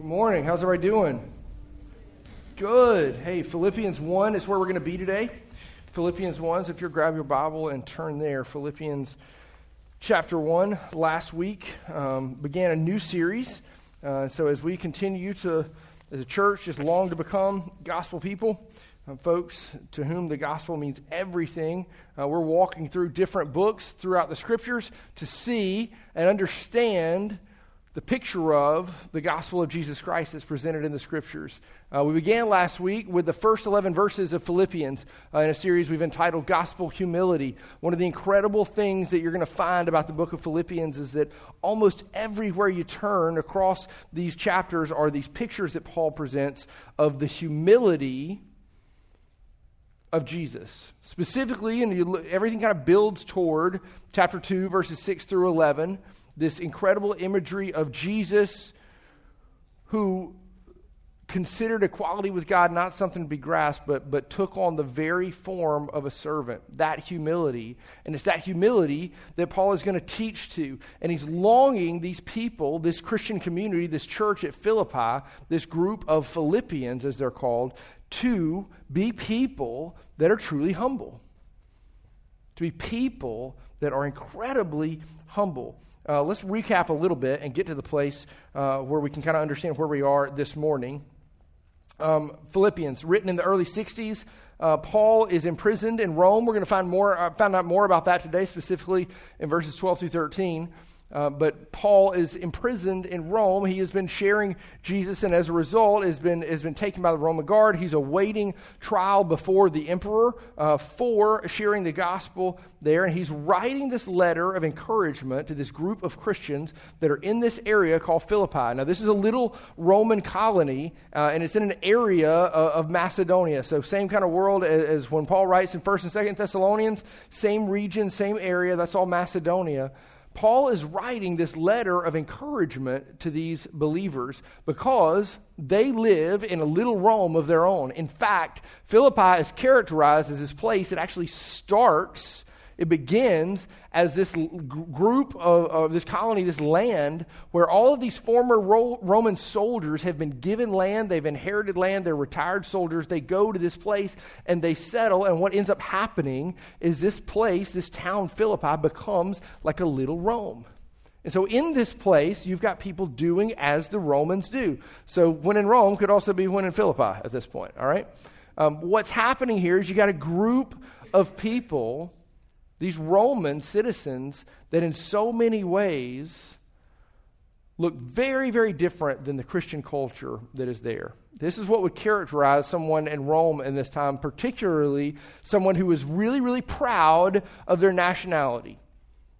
Good morning. How's everybody doing? Good. Hey, Philippians 1 is where we're going to be today. Philippians 1, so if you grab your Bible and turn there, Philippians chapter 1. Last week um, began a new series. Uh, so as we continue to, as a church, just long to become gospel people, uh, folks to whom the gospel means everything, uh, we're walking through different books throughout the scriptures to see and understand the picture of the gospel of Jesus Christ that's presented in the scriptures. Uh, we began last week with the first 11 verses of Philippians uh, in a series we've entitled Gospel Humility. One of the incredible things that you're going to find about the book of Philippians is that almost everywhere you turn across these chapters are these pictures that Paul presents of the humility of Jesus. Specifically, and look, everything kind of builds toward chapter 2, verses 6 through 11 this incredible imagery of Jesus who considered equality with God not something to be grasped, but, but took on the very form of a servant, that humility. And it's that humility that Paul is going to teach to. And he's longing these people, this Christian community, this church at Philippi, this group of Philippians, as they're called, to be people that are truly humble. To be people that are incredibly humble. Uh, let's recap a little bit and get to the place uh, where we can kind of understand where we are this morning. Um, Philippians, written in the early 60s. Uh, Paul is imprisoned in Rome. We're going to find more, uh, find out more about that today, specifically in verses 12 through 13. Uh, but Paul is imprisoned in Rome. He has been sharing Jesus, and as a result, has been, has been taken by the Roman guard. He's awaiting trial before the emperor uh, for sharing the gospel there. And he's writing this letter of encouragement to this group of Christians that are in this area called Philippi. Now, this is a little Roman colony, uh, and it's in an area of, of, Macedonia. So, same kind of world as, as when Paul writes in 1st and 2nd Thessalonians, same region, same area. That's all Macedonia. Paul is writing this letter of encouragement to these believers because they live in a little Rome of their own. In fact, Philippi is characterized as this place that actually starts it begins as this group of, of, this colony, this land, where all of these former Ro- Roman soldiers have been given land, they've inherited land, they're retired soldiers. They go to this place and they settle. And what ends up happening is this place, this town, Philippi, becomes like a little Rome. And so in this place, you've got people doing as the Romans do. So when in Rome could also be when in Philippi at this point, all right? Um, what's happening here is you got a group of people these Roman citizens that, in so many ways, look very, very different than the Christian culture that is there. This is what would characterize someone in Rome in this time, particularly someone who was really, really proud of their nationality,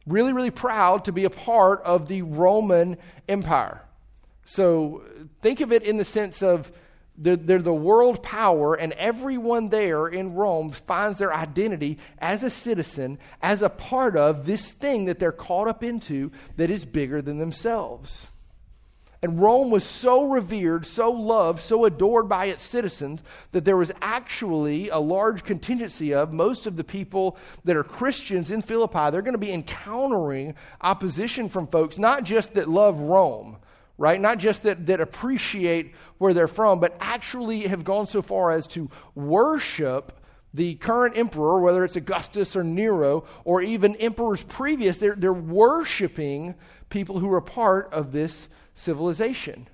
really, really proud to be a part of the Roman Empire. So think of it in the sense of they're, they're, the world power, and everyone there in Rome finds their identity as a citizen, as a part of this thing that they're caught up into that is bigger than themselves. And Rome was so revered, so loved, so adored by its citizens that there was actually a large contingency of most of the people that are Christians in Philippi. They're going to be encountering opposition from folks, not just that love Rome, right? Not just that, that appreciate where they're from, but actually have gone so far as to worship the current emperor, whether it's Augustus or Nero, or even emperors previous. They're, they're worshiping people who are part of this civilization.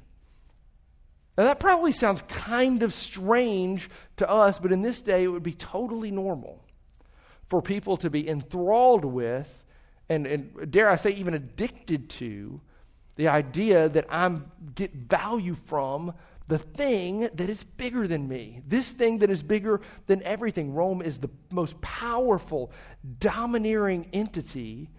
Now, that probably sounds kind of strange to us, but in this day, it would be totally normal for people to be enthralled with and, and dare I say, even addicted to the idea that I get value from the thing that is bigger than me. This thing that is bigger than everything. Rome is the most powerful, domineering entity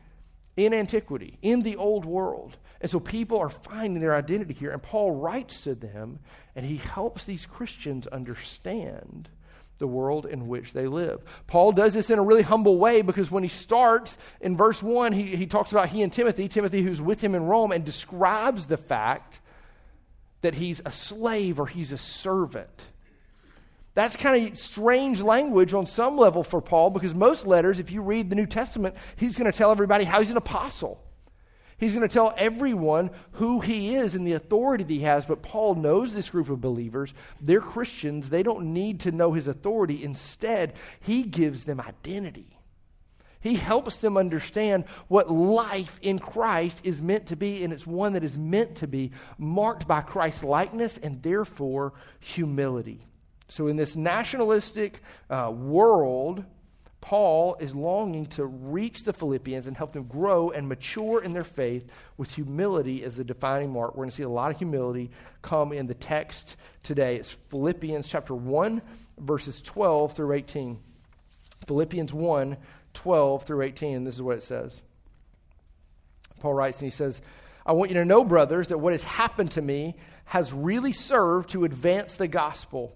in antiquity, in the old world. And so people are finding their identity here. And Paul writes to them and he helps these Christians understand the world in which they live. Paul does this in a really humble way because when he starts in verse 1, he, he talks about he and Timothy, Timothy who's with him in Rome, and describes the fact that he's a slave or he's a servant. That's kind of strange language on some level for Paul because most letters, if you read the New Testament, he's going to tell everybody how he's an apostle. He's going to tell everyone who he is and the authority that he has. But Paul knows this group of believers. They're Christians. They don't need to know his authority. Instead, he gives them identity. He helps them understand what life in Christ is meant to be, and it's one that is meant to be marked by Christ's likeness and therefore humility. So, in this nationalistic uh, world, Paul is longing to reach the Philippians and help them grow and mature in their faith with humility as the defining mark. We're going to see a lot of humility come in the text today. It's Philippians chapter 1, verses 12 through 18. Philippians 1, 12 through 18, and this is what it says. Paul writes and he says, I want you to know, brothers, that what has happened to me has really served to advance the gospel,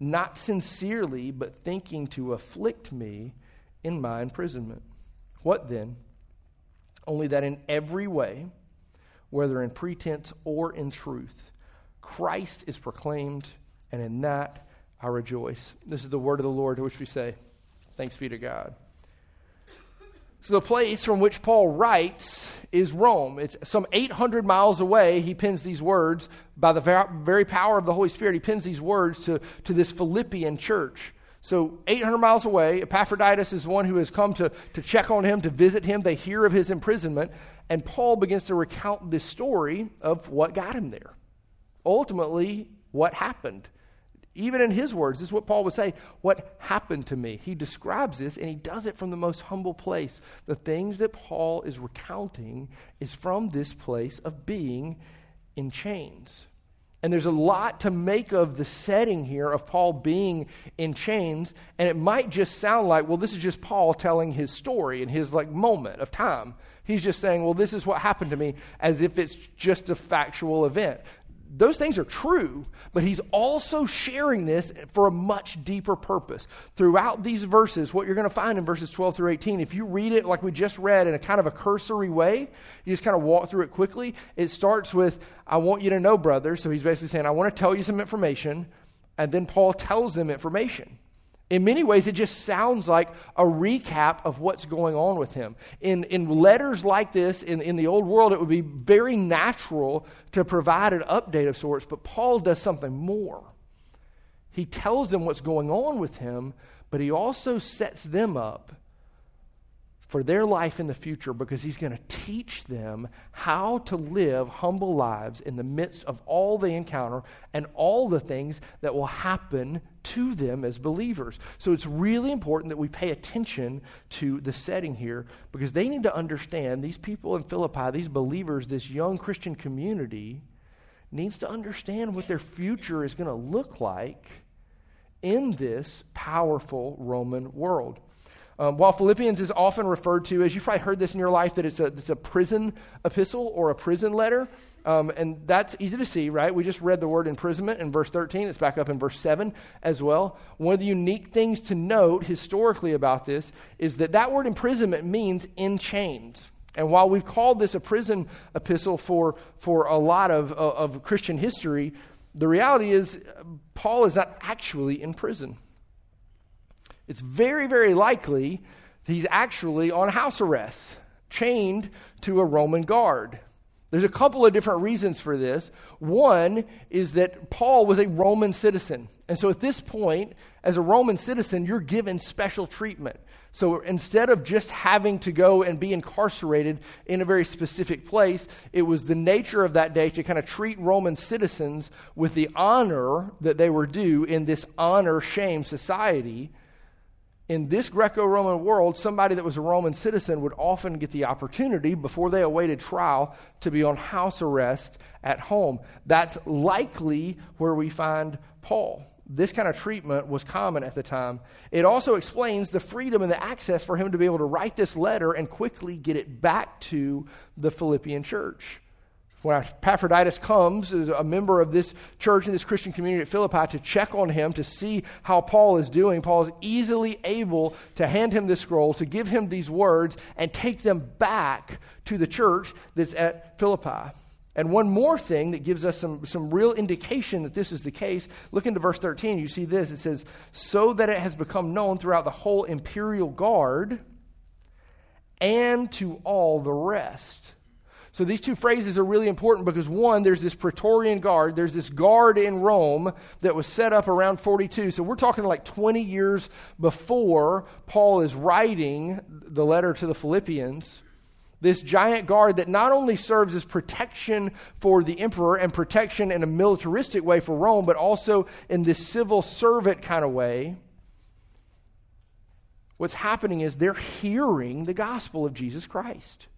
not sincerely, but thinking to afflict me in my imprisonment. What then? Only that in every way, whether in pretense or in truth, Christ is proclaimed, and in that I rejoice. This is the word of the Lord to which we say, Thanks be to God. So, the place from which Paul writes is Rome. It's some 800 miles away. He pins these words by the very power of the Holy Spirit. He pins these words to, to this Philippian church. So, 800 miles away, Epaphroditus is one who has come to, to check on him, to visit him. They hear of his imprisonment, and Paul begins to recount this story of what got him there. Ultimately, what happened. Even in his words, this is what Paul would say what happened to me. He describes this and he does it from the most humble place. The things that Paul is recounting is from this place of being in chains. And there's a lot to make of the setting here of Paul being in chains. And it might just sound like, well, this is just Paul telling his story in his like moment of time. He's just saying, well, this is what happened to me as if it's just a factual event those things are true, but he's also sharing this for a much deeper purpose. Throughout these verses, what you're going to find in verses 12 through 18, if you read it like we just read in a kind of a cursory way, you just kind of walk through it quickly. It starts with, I want you to know, brother. So he's basically saying, I want to tell you some information. And then Paul tells them information. In many ways, it just sounds like a recap of what's going on with him. In, in letters like this, in, in the old world, it would be very natural to provide an update of sorts, but Paul does something more. He tells them what's going on with him, but he also sets them up for their life in the future because he's going to teach them how to live humble lives in the midst of all they encounter and all the things that will happen to them as believers. So it's really important that we pay attention to the setting here because they need to understand these people in Philippi, these believers, this young Christian community needs to understand what their future is going to look like in this powerful Roman world. Um, while Philippians is often referred to, as you've probably heard this in your life, that it's a, it's a prison epistle or a prison letter, um, and that's easy to see, right? We just read the word imprisonment in verse 13. It's back up in verse 7 as well. One of the unique things to note historically about this is that that word imprisonment means in chains. And while we've called this a prison epistle for, for a lot of, of Christian history, the reality is Paul is not actually in prison. It's very, very likely he's actually on house arrest, chained to a Roman guard. There's a couple of different reasons for this. One is that Paul was a Roman citizen. And so at this point, as a Roman citizen, you're given special treatment. So instead of just having to go and be incarcerated in a very specific place, it was the nature of that day to kind of treat Roman citizens with the honor that they were due in this honor shame society in this Greco Roman world, somebody that was a Roman citizen would often get the opportunity before they awaited trial to be on house arrest at home. That's likely where we find Paul. this kind of treatment was common at the time. It also explains the freedom and the access for him to be able to write this letter and quickly get it back to the Philippian church. When Epaphroditus comes as a member of this church and this Christian community at Philippi to check on him, to see how Paul is doing, Paul is easily able to hand him this scroll, to give him these words, and take them back to the church that's at Philippi. And one more thing that gives us some, some real indication that this is the case look into verse 13. You see this. It says, So that it has become known throughout the whole imperial guard and to all the rest. So these two phrases are really important because one, there's this Praetorian guard, there's this guard in Rome that was set up around 42. So we're talking like 20 years before Paul is writing the letter to the Philippians this giant guard that not only serves as protection for the emperor and protection in a militaristic way for Rome, but also in this civil servant kind of way. What's happening is they're hearing the gospel of Jesus Christ.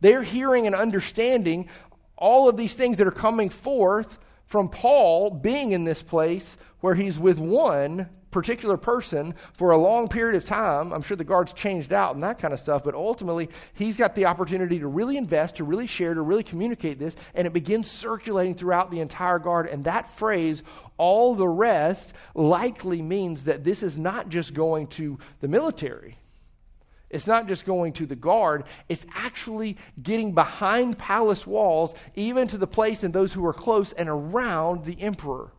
They're hearing and understanding all of these things that are coming forth from Paul being in this place where he's with one particular person for a long period of time. I'm sure the guard's changed out and that kind of stuff, but ultimately, he's got the opportunity to really invest, to really share, to really communicate this, and it begins circulating throughout the entire guard. And that phrase, all the rest, likely means that this is not just going to the military. It's not just going to the guard, it's actually getting behind palace walls, even to the place and those who are close and around the emperor.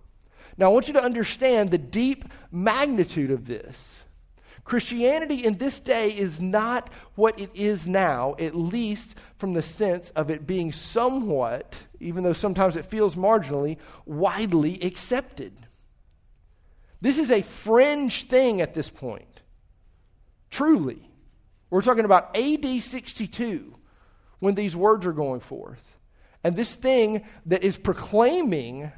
Now, I want you to understand the deep magnitude of this. Christianity in this day is not what it is now, at least from the sense of it being somewhat, even though sometimes it feels marginally, widely accepted. This is a fringe thing at this point. Truly. We're talking about AD 62 when these words are going forth. And this thing that is proclaiming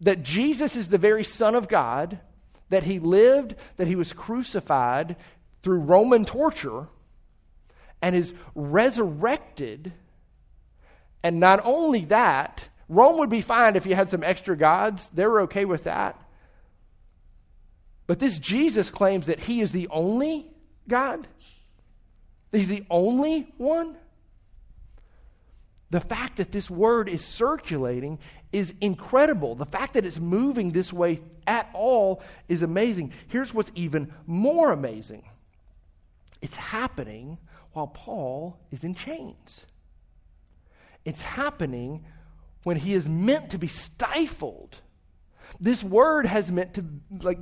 that Jesus is the very Son of God, that he lived, that he was crucified through Roman torture, and is resurrected. And not only that, Rome would be fine if you had some extra gods. They were okay with that. But this Jesus claims that he is the only God. He's the only one. The fact that this word is circulating is incredible. The fact that it's moving this way at all is amazing. Here's what's even more amazing it's happening while Paul is in chains. It's happening when he is meant to be stifled. This word has meant to, like,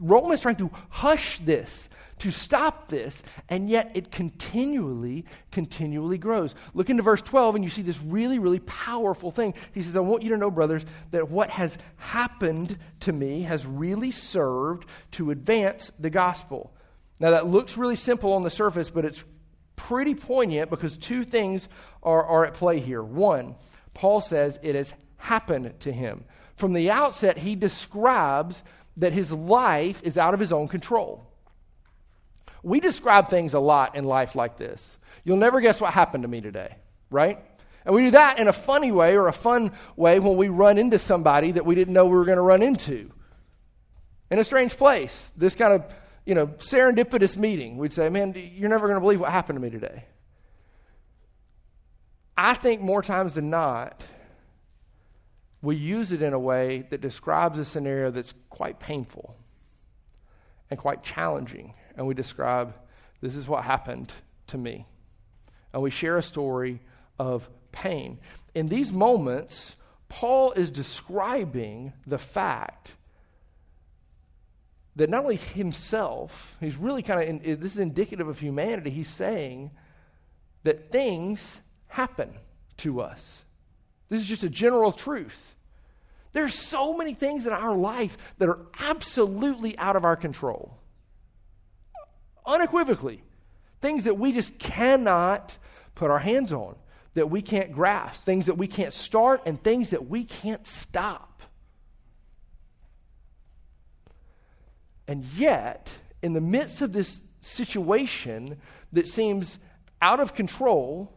Rome is trying to hush this to stop this, and yet it continually, continually grows. Look into verse 12, and you see this really, really powerful thing. He says, I want you to know, brothers, that what has happened to me has really served to advance the gospel. Now, that looks really simple on the surface, but it's pretty poignant because two things are, are at play here. One, Paul says it has happened to him. From the outset, he describes that his life is out of his own control. We describe things a lot in life like this. You'll never guess what happened to me today, right? And we do that in a funny way or a fun way when we run into somebody that we didn't know we were going to run into. In a strange place, this kind of, you know, serendipitous meeting, we'd say, man, you're never going to believe what happened to me today. I think more times than not, we use it in a way that describes a scenario that's quite painful and quite challenging and we describe this is what happened to me. And we share a story of pain. In these moments, Paul is describing the fact that not only himself, he's really kind of, this is indicative of humanity, he's saying that things happen to us. This is just a general truth. There's so many things in our life that are absolutely out of our control unequivocally. Things that we just cannot put our hands on, that we can't grasp, things that we can't start, and things that we can't stop. And yet, in the midst of this situation that seems out of control,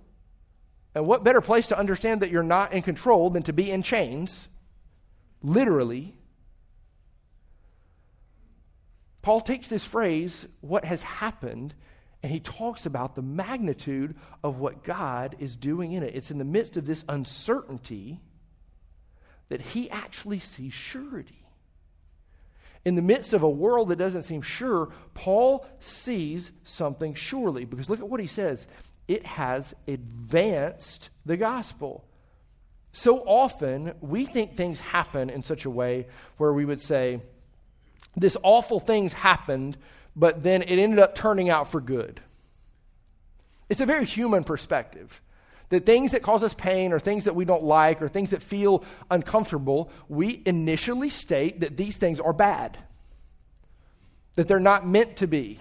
and what better place to understand that you're not in control than to be in chains? Literally, Paul takes this phrase, what has happened, and he talks about the magnitude of what God is doing in it. It's in the midst of this uncertainty that he actually sees surety. In the midst of a world that doesn't seem sure, Paul sees something surely. Because look at what he says it has advanced the gospel. So often, we think things happen in such a way where we would say, This awful thing's happened, but then it ended up turning out for good. It's a very human perspective. That things that cause us pain or things that we don't like or things that feel uncomfortable, we initially state that these things are bad, that they're not meant to be,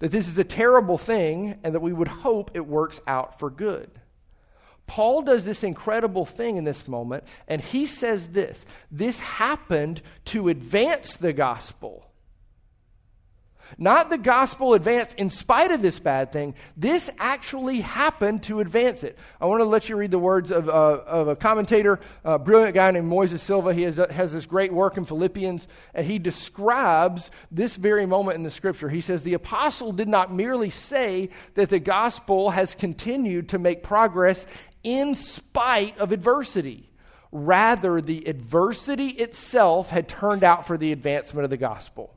that this is a terrible thing and that we would hope it works out for good. Paul does this incredible thing in this moment, and he says this this happened to advance the gospel. Not the gospel advanced in spite of this bad thing. This actually happened to advance it. I want to let you read the words of, uh, of a commentator, a brilliant guy named Moises Silva. He has, has this great work in Philippians, and he describes this very moment in the scripture. He says, The apostle did not merely say that the gospel has continued to make progress in spite of adversity. Rather, the adversity itself had turned out for the advancement of the gospel.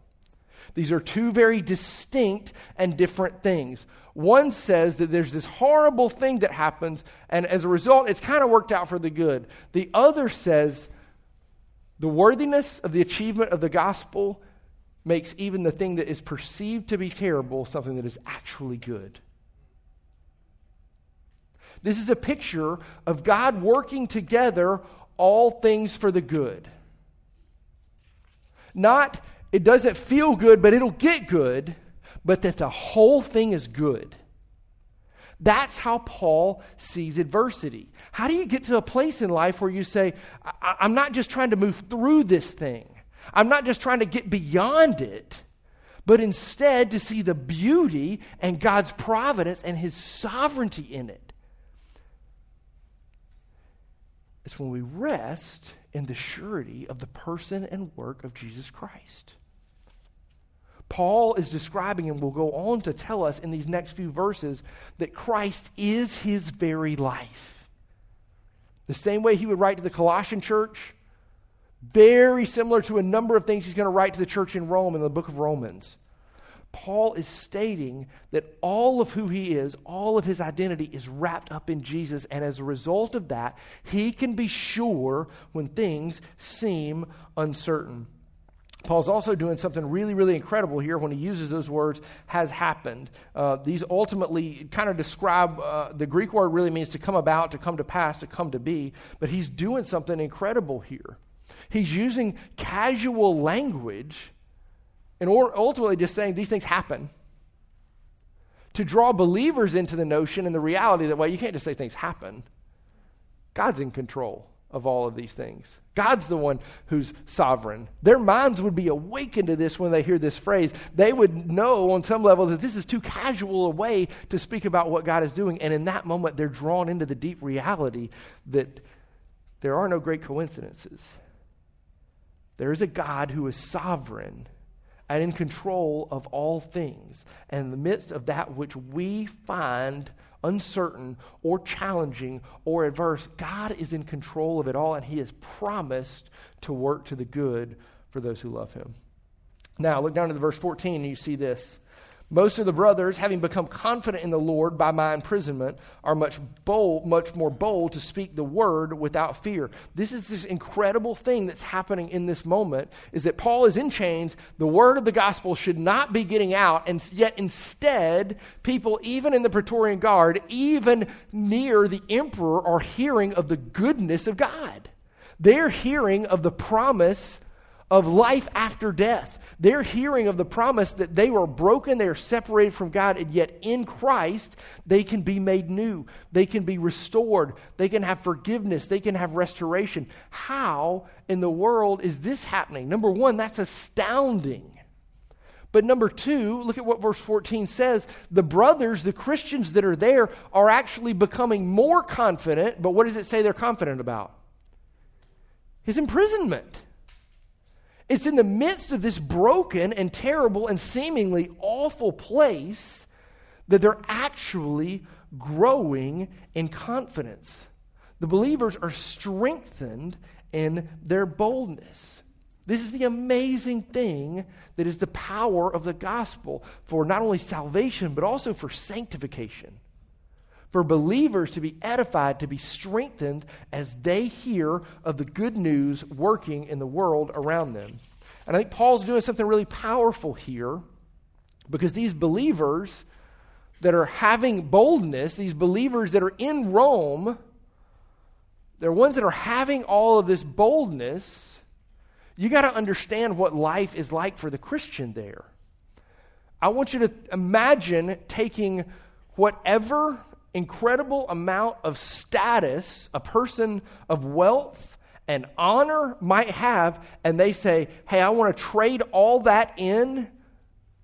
These are two very distinct and different things. One says that there's this horrible thing that happens, and as a result, it's kind of worked out for the good. The other says the worthiness of the achievement of the gospel makes even the thing that is perceived to be terrible something that is actually good. This is a picture of God working together all things for the good. Not it doesn't feel good, but it'll get good, but that the whole thing is good. That's how Paul sees adversity. How do you get to a place in life where you say, I'm not just trying to move through this thing, I'm not just trying to get beyond it, but instead to see the beauty and God's providence and his sovereignty in it? It's when we rest in the surety of the person and work of Jesus Christ. Paul is describing and will go on to tell us in these next few verses that Christ is his very life. The same way he would write to the Colossian church, very similar to a number of things he's going to write to the church in Rome in the book of Romans. Paul is stating that all of who he is, all of his identity is wrapped up in Jesus. And as a result of that, he can be sure when things seem uncertain. Paul's also doing something really, really incredible here when he uses those words, has happened. Uh, these ultimately kind of describe uh, the Greek word really means to come about, to come to pass, to come to be, but he's doing something incredible here. He's using casual language and ultimately just saying these things happen to draw believers into the notion and the reality that, well, you can't just say things happen. God's in control of all of these things. God's the one who's sovereign. Their minds would be awakened to this when they hear this phrase. They would know on some level that this is too casual a way to speak about what God is doing. And in that moment, they're drawn into the deep reality that there are no great coincidences. There is a God who is sovereign and in control of all things. And in the midst of that which we find uncertain or challenging or adverse, God is in control of it all, and He has promised to work to the good for those who love Him. Now, look down to the verse 14, and you see this. Most of the brothers, having become confident in the Lord by my imprisonment, are much bold, much more bold to speak the word without fear. This is this incredible thing that's happening in this moment is that Paul is in chains. The word of the gospel should not be getting out, and yet instead, people, even in the Praetorian Guard, even near the emperor, are hearing of the goodness of God. They're hearing of the promise of life after death. They're hearing of the promise that they were broken, they are separated from God, and yet in Christ they can be made new. They can be restored. They can have forgiveness. They can have restoration. How in the world is this happening? Number one, that's astounding. But number two, look at what verse 14 says. The brothers, the Christians that are there, are actually becoming more confident. But what does it say they're confident about? his imprisonment. It's in the midst of this broken and terrible and seemingly awful place that they're actually growing in confidence. The believers are strengthened in their boldness. This is the amazing thing that is the power of the gospel for not only salvation, but also for sanctification. For believers to be edified, to be strengthened as they hear of the good news working in the world around them. And I think Paul's doing something really powerful here because these believers that are having boldness, these believers that are in Rome, they're ones that are having all of this boldness. You got to understand what life is like for the Christian there. I want you to imagine taking whatever incredible amount of status a person of wealth and honor might have, and they say, Hey, I want to trade all that in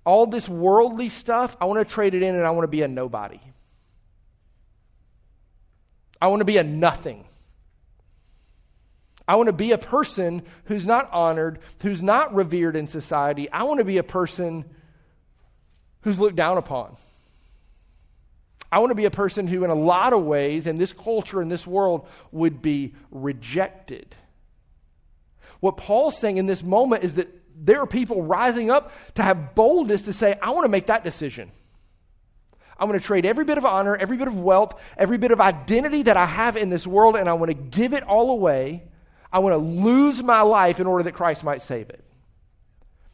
all this worldly stuff, I want to trade it in and I want to be a nobody. I want to be a nothing. I want to be a person who's not honored, who's not revered in society. I want to be a person who's looked down upon. I want to be a person who, in a lot of ways, in this culture, in this world, would be rejected. What Paul's saying in this moment is that there are people rising up to have boldness to say, I want to make that decision. I'm going to trade every bit of honor, every bit of wealth, every bit of identity that I have in this world, and I want to give it all away. I want to lose my life in order that Christ might save it.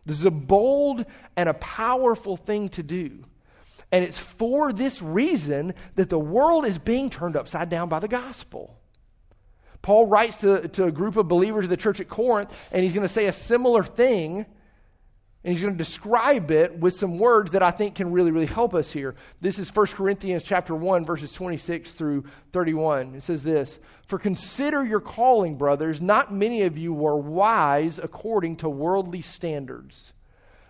This is a bold and a powerful thing to do. And it's for this reason that the world is being turned upside down by the gospel. Paul writes to, to a group of believers of the church at Corinth, and he's going to say a similar thing, and he's going to describe it with some words that I think can really, really help us here. This is 1 Corinthians chapter 1, verses 26 through 31. It says this For consider your calling, brothers. Not many of you were wise according to worldly standards.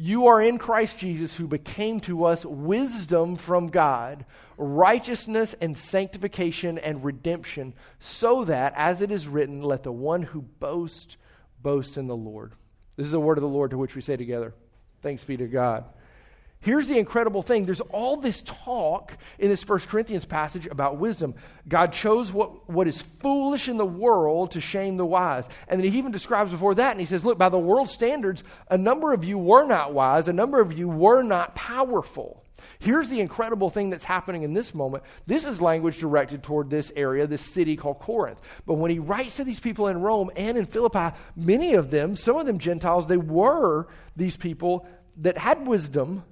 you are in Christ Jesus, who became to us wisdom from God, righteousness and sanctification and redemption, so that, as it is written, let the one who boasts boast in the Lord. This is the word of the Lord to which we say together, Thanks be to God. Here's the incredible thing there's all this talk in this First Corinthians passage about wisdom. God chose what, what is foolish in the world to shame the wise. And then he even describes before that, and he says, Look, by the world's standards, a number of you were not wise, a number of you were not powerful. Here's the incredible thing that's happening in this moment. This is language directed toward this area, this city called Corinth. But when he writes to these people in Rome and in Philippi, many of them, some of them Gentiles, they were these people that had wisdom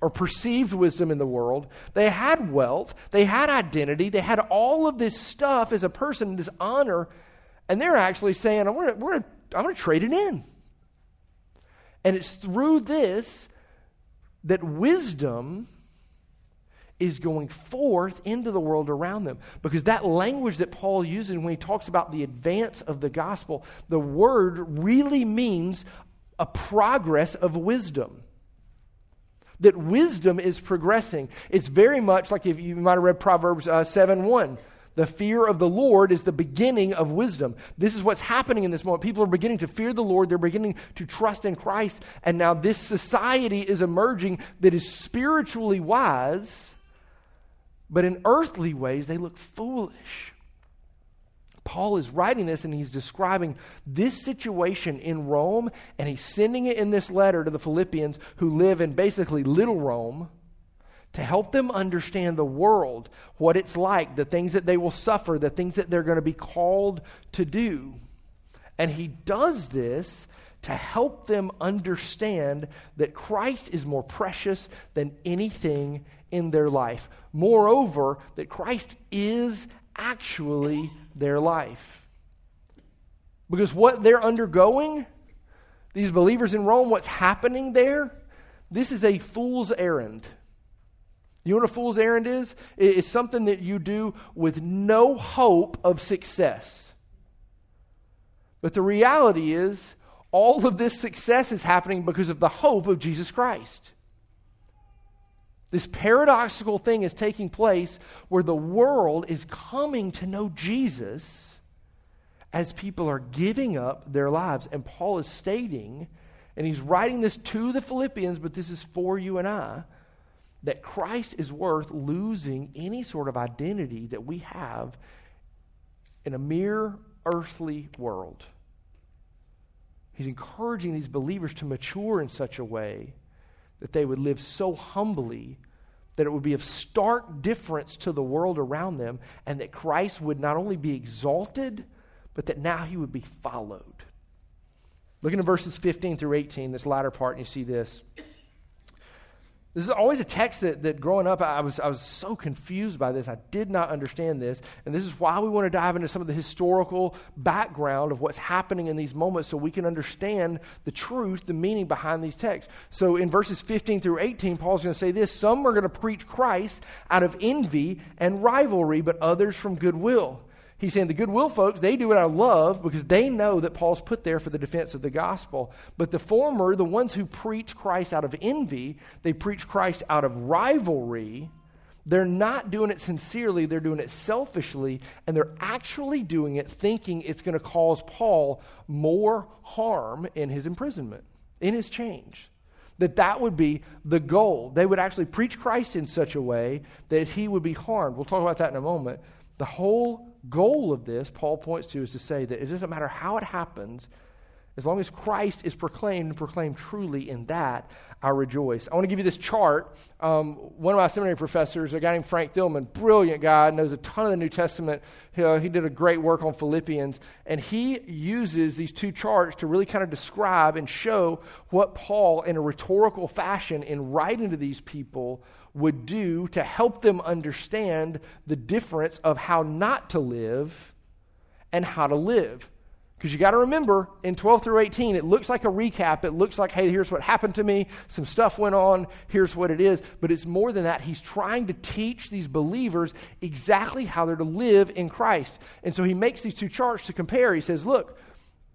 or perceived wisdom in the world. They had wealth, they had identity, they had all of this stuff as a person, this honor, and they're actually saying, to, I'm going to trade it in. And it's through this that wisdom is going forth into the world around them. Because that language that Paul uses when he talks about the advance of the gospel, the word really means a progress of wisdom that wisdom is progressing. It's very much like if you might have read Proverbs uh, 7 1. The fear of the Lord is the beginning of wisdom. This is what's happening in this moment. People are beginning to fear the Lord. They're beginning to trust in Christ. And now this society is emerging that is spiritually wise, but in earthly ways, they look foolish. Paul is writing this and he's describing this situation in Rome, and he's sending it in this letter to the Philippians who live in basically little Rome to help them understand the world, what it's like, the things that they will suffer, the things that they're going to be called to do. And he does this to help them understand that Christ is more precious than anything in their life. Moreover, that Christ is actually their life. Because what they're undergoing, these believers in Rome, what's happening there, this is a fool's errand. You know what a fool's errand is? It's something that you do with no hope of success. But the reality is, all of this success is happening because of the hope of Jesus Christ. This paradoxical thing is taking place where the world is coming to know Jesus as people are giving up their lives. And Paul is stating, and he's writing this to the Philippians, but this is for you and I, that Christ is worth losing any sort of identity that we have in a mere earthly world. He's encouraging these believers to mature in such a way that they would live so humbly that it would be of stark difference to the world around them, and that Christ would not only be exalted, but that now he would be followed. Looking at verses 15 through 18, this latter part, and you see this. This is always a text that, that growing up, I was, I was so confused by this. I did not understand this. And this is why we want to dive into some of the historical background of what's happening in these moments so we can understand the truth, the meaning behind these texts. So in verses 15 through 18, Paul's going to say this Some are going to preach Christ out of envy and rivalry, but others from goodwill. He's saying the goodwill folks, they do it out of love because they know that Paul's put there for the defense of the gospel. But the former, the ones who preach Christ out of envy, they preach Christ out of rivalry. They're not doing it sincerely, they're doing it selfishly, and they're actually doing it thinking it's going to cause Paul more harm in his imprisonment, in his change that that would be the goal. They would actually preach Christ in such a way that he would be harmed. We'll talk about that in a moment. The whole goal of this, Paul points to, is to say that it doesn't matter how it happens, as long as Christ is proclaimed and proclaimed truly in that, I rejoice. I want to give you this chart. Um, one of my seminary professors, a guy named Frank Thielman, brilliant guy, knows a ton of the New Testament. He, uh, he did a great work on Philippians, and he uses these two charts to really kind of describe and show what Paul, in a rhetorical fashion, in writing to these people, would do to help them understand the difference of how not to live and how to live. Because you got to remember, in 12 through 18, it looks like a recap. It looks like, hey, here's what happened to me. Some stuff went on. Here's what it is. But it's more than that. He's trying to teach these believers exactly how they're to live in Christ. And so he makes these two charts to compare. He says, look,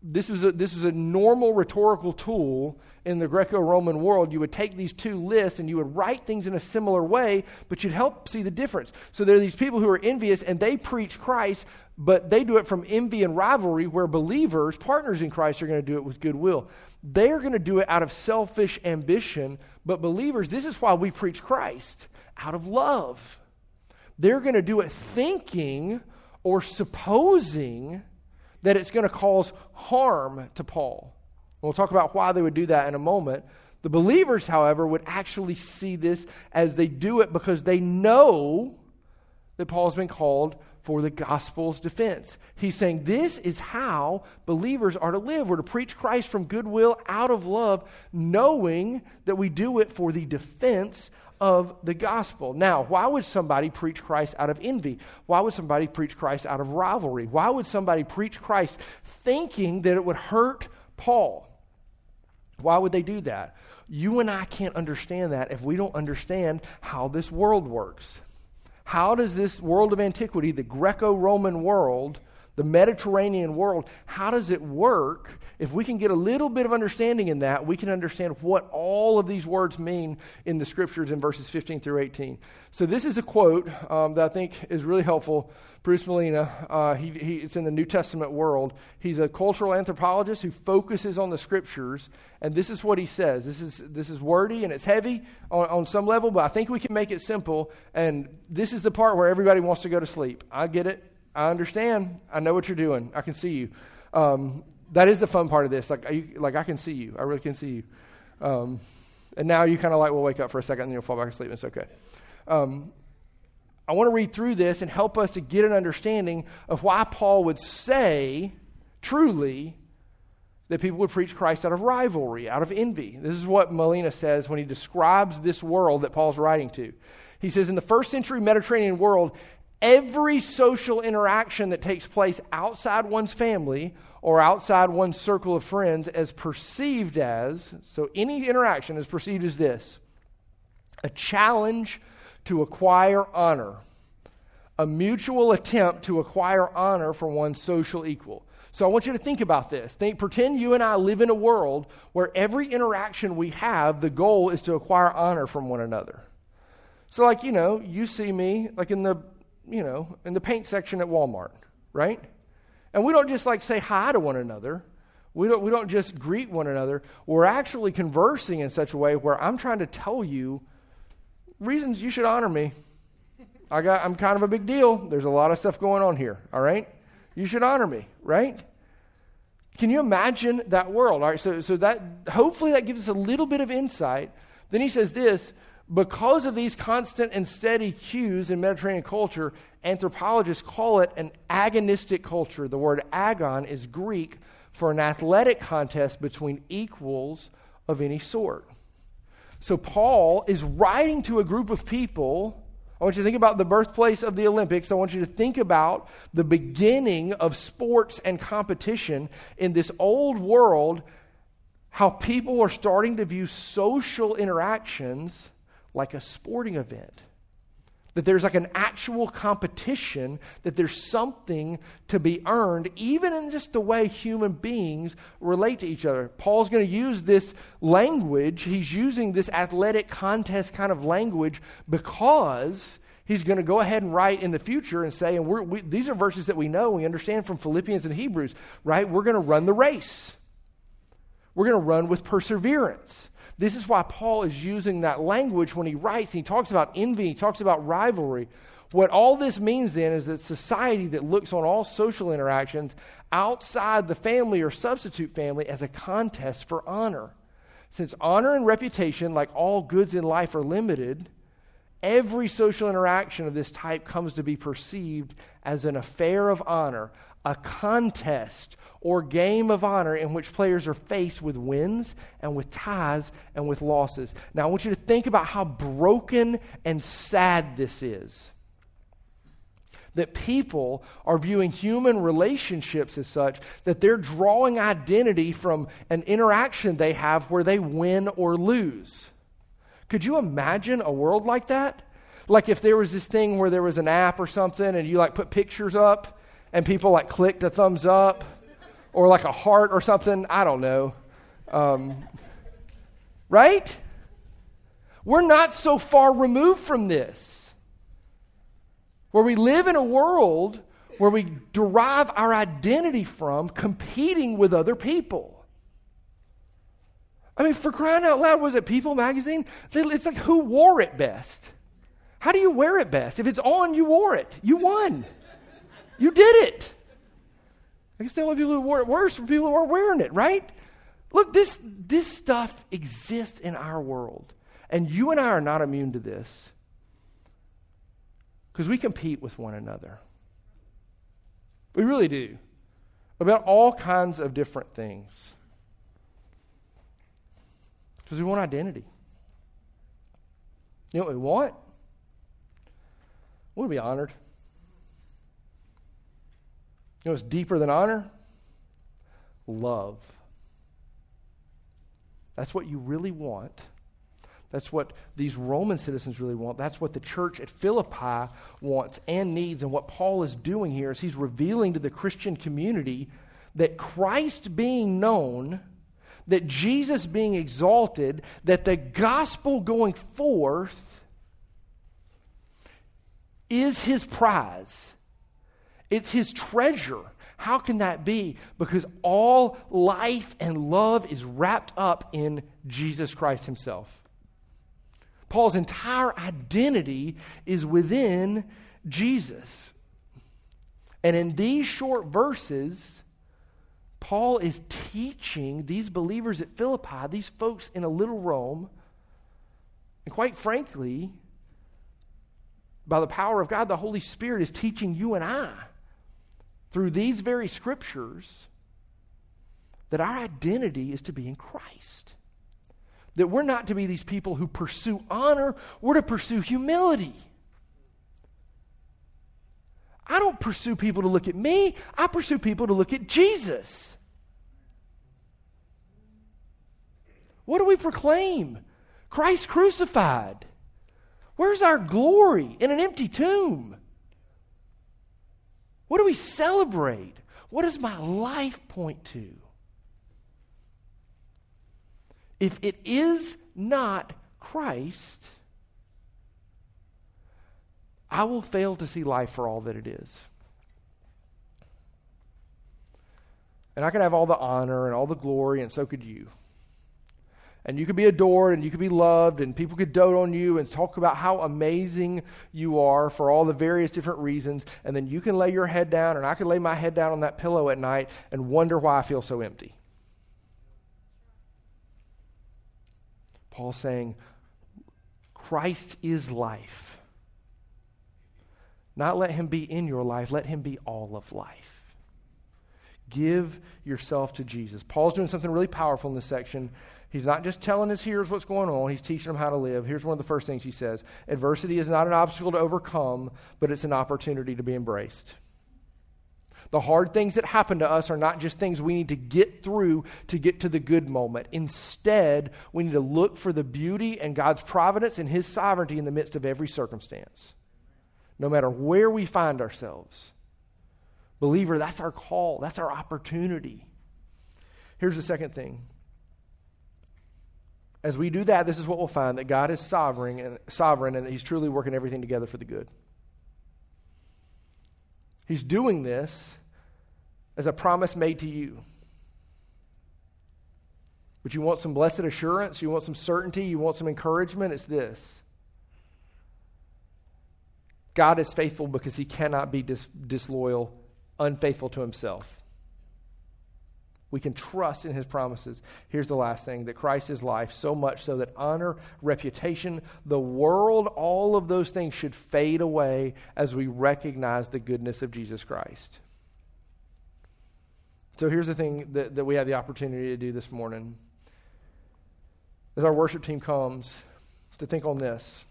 this is a, this is a normal rhetorical tool in the Greco Roman world, you would take these two lists and you would write things in a similar way, but you'd help see the difference. So there are these people who are envious and they preach Christ, but they do it from envy and rivalry, where believers, partners in Christ, are going to do it with goodwill. They're going to do it out of selfish ambition, but believers, this is why we preach Christ out of love. They're going to do it thinking or supposing that it's going to cause harm to Paul. We'll talk about why they would do that in a moment. The believers, however, would actually see this as they do it because they know that Paul's been called for the gospel's defense. He's saying this is how believers are to live. We're to preach Christ from goodwill out of love, knowing that we do it for the defense of the gospel. Now, why would somebody preach Christ out of envy? Why would somebody preach Christ out of rivalry? Why would somebody preach Christ thinking that it would hurt Paul? Why would they do that? You and I can't understand that if we don't understand how this world works. How does this world of antiquity, the Greco Roman world, the Mediterranean world, how does it work? If we can get a little bit of understanding in that, we can understand what all of these words mean in the scriptures in verses 15 through 18. So, this is a quote um, that I think is really helpful. Bruce Malina, uh, he, he, it's in the New Testament world. He's a cultural anthropologist who focuses on the scriptures, and this is what he says. This is, this is wordy and it's heavy on, on some level, but I think we can make it simple. And this is the part where everybody wants to go to sleep. I get it. I understand. I know what you're doing. I can see you. Um, that is the fun part of this. Like, you, like I can see you. I really can see you. Um, and now you kind of like will wake up for a second and you'll fall back asleep. And it's okay. Um, I want to read through this and help us to get an understanding of why Paul would say, truly, that people would preach Christ out of rivalry, out of envy. This is what Malina says when he describes this world that Paul's writing to. He says, In the first century Mediterranean world, every social interaction that takes place outside one's family or outside one's circle of friends as perceived as, so any interaction is perceived as this a challenge to acquire honor, a mutual attempt to acquire honor from one's social equal. So I want you to think about this. Think, pretend you and I live in a world where every interaction we have, the goal is to acquire honor from one another. So, like, you know, you see me, like in the, you know, in the paint section at Walmart, right? And we don't just like say hi to one another. We don't, we don't just greet one another. We're actually conversing in such a way where I'm trying to tell you reasons you should honor me. I got, I'm kind of a big deal. There's a lot of stuff going on here, all right? You should honor me, right? Can you imagine that world? All right, so, so that hopefully that gives us a little bit of insight. Then he says this because of these constant and steady cues in Mediterranean culture, anthropologists call it an agonistic culture. The word agon is Greek for an athletic contest between equals of any sort. So Paul is writing to a group of people. I want you to think about the birthplace of the Olympics. I want you to think about the beginning of sports and competition in this old world, how people are starting to view social interactions like a sporting event. That there's like an actual competition, that there's something to be earned, even in just the way human beings relate to each other. Paul's going to use this language, he's using this athletic contest kind of language because he's going to go ahead and write in the future and say, and we're these are verses that we know, we understand from Philippians and Hebrews, right? We're going to run the race, we're going to run with perseverance. This is why Paul is using that language when he writes. He talks about envy, he talks about rivalry. What all this means then is that society that looks on all social interactions outside the family or substitute family as a contest for honor. Since honor and reputation, like all goods in life, are limited, every social interaction of this type comes to be perceived as an affair of honor, a contest or game of honor in which players are faced with wins and with ties and with losses. Now, I want you to think about how broken and sad this is. That people are viewing human relationships as such that they're drawing identity from an interaction they have where they win or lose. Could you imagine a world like that? Like if there was this thing where there was an app or something and you like put pictures up and people like clicked a thumbs up or like a heart or something. I don't know. Um, right? We're not so far removed from this. Where we live in a world where we derive our identity from competing with other people. I mean, for crying out loud, was it People magazine? It's like who wore it best? How do you wear it best? If it's on, you wore it. You won. You did it. I guess the only people who it worse people who are wearing it, right? Look, this, this stuff exists in our world. And you and I are not immune to this because we compete with one another. We really do. About all kinds of different things. Because we want identity. You know what we want? We want to be honored. You know what's deeper than honor? Love. That's what you really want. That's what these Roman citizens really want. That's what the church at Philippi wants and needs. And what Paul is doing here is he's revealing to the Christian community that Christ being known, that Jesus being exalted, that the gospel going forth is his prize. It's his treasure. How can that be? Because all life and love is wrapped up in Jesus Christ himself. Paul's entire identity is within Jesus. And in these short verses, Paul is teaching these believers at Philippi, these folks in a little Rome, and quite frankly, by the power of God, the Holy Spirit is teaching you and I through these very scriptures that our identity is to be in Christ. That we're not to be these people who pursue honor, we're to pursue humility. I don't pursue people to look at me, I pursue people to look at Jesus. What do we proclaim? Christ crucified. Where's our glory? In an empty tomb. What do we celebrate? What does my life point to? If it is not Christ, I will fail to see life for all that it is. And I could have all the honor and all the glory, and so could you and you could be adored and you could be loved and people could dote on you and talk about how amazing you are for all the various different reasons and then you can lay your head down and I can lay my head down on that pillow at night and wonder why I feel so empty. Paul's saying Christ is life. Not let him be in your life, let him be all of life. Give yourself to Jesus. Paul's doing something really powerful in this section He's not just telling his hearers what's going on, he's teaching them how to live. Here's one of the first things he says Adversity is not an obstacle to overcome, but it's an opportunity to be embraced. The hard things that happen to us are not just things we need to get through to get to the good moment. Instead, we need to look for the beauty and God's providence and His sovereignty in the midst of every circumstance, no matter where we find ourselves. Believer, that's our call, that's our opportunity. Here's the second thing as we do that, this is what we'll find that God is sovereign and sovereign and He's truly working everything together for the good. He's doing this as a promise made to you. But you want some blessed assurance, you want some certainty, you want some encouragement, it's this. God is faithful because he cannot be dis- disloyal, unfaithful to himself. We can trust in his promises. Here's the last thing that Christ is life, so much so that honor, reputation, the world, all of those things should fade away as we recognize the goodness of Jesus Christ. So here's the thing that, that we have the opportunity to do this morning. As our worship team comes, to think on this.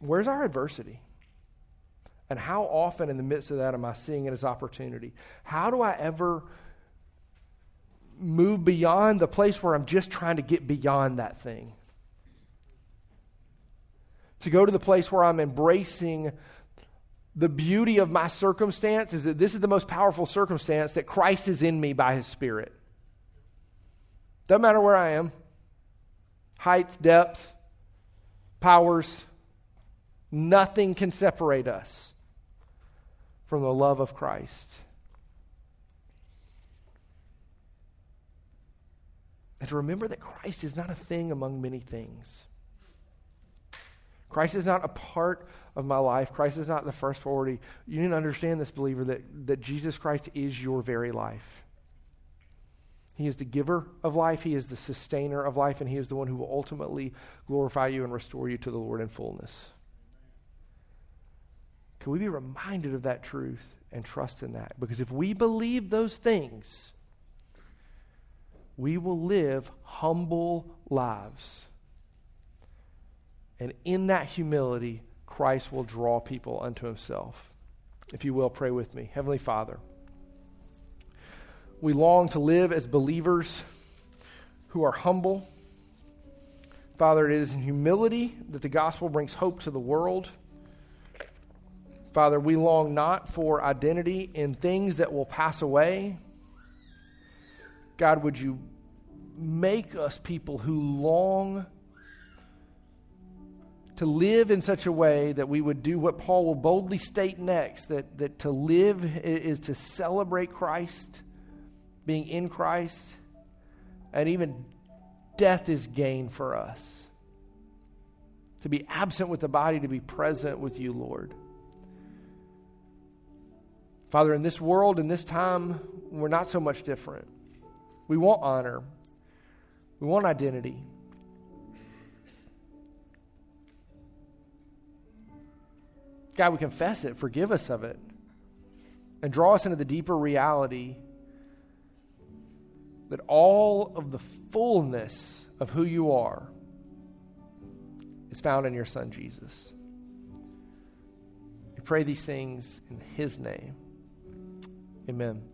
Where's our adversity? And how often in the midst of that am I seeing it as opportunity? How do I ever move beyond the place where I'm just trying to get beyond that thing? To go to the place where I'm embracing the beauty of my circumstance is that this is the most powerful circumstance that Christ is in me by his Spirit. Doesn't matter where I am height, depth, powers, nothing can separate us from the love of Christ. And to remember that Christ is not a thing among many things. Christ is not a part of my life. Christ is not the first priority. You need to understand this, believer, that, that Jesus Christ is your very life. He is the giver of life, He is the sustainer of life, and He is the one who will ultimately glorify you and restore you to the Lord in fullness. Can we be reminded of that truth and trust in that? Because if we believe those things, we will live humble lives. And in that humility, Christ will draw people unto himself. If you will, pray with me. Heavenly Father, we long to live as believers who are humble. Father, it is in humility that the gospel brings hope to the world. Father, we long not for identity in things that will pass away. God, would you make us people who long to live in such a way that we would do what Paul will boldly state next that, that to live is to celebrate Christ, being in Christ, and even death is gain for us. To be absent with the body, to be present with you, Lord. Father, in this world, in this time, we're not so much different. We want honor, we want identity. God, we confess it, forgive us of it, and draw us into the deeper reality that all of the fullness of who you are is found in your Son, Jesus. We pray these things in His name. Amen.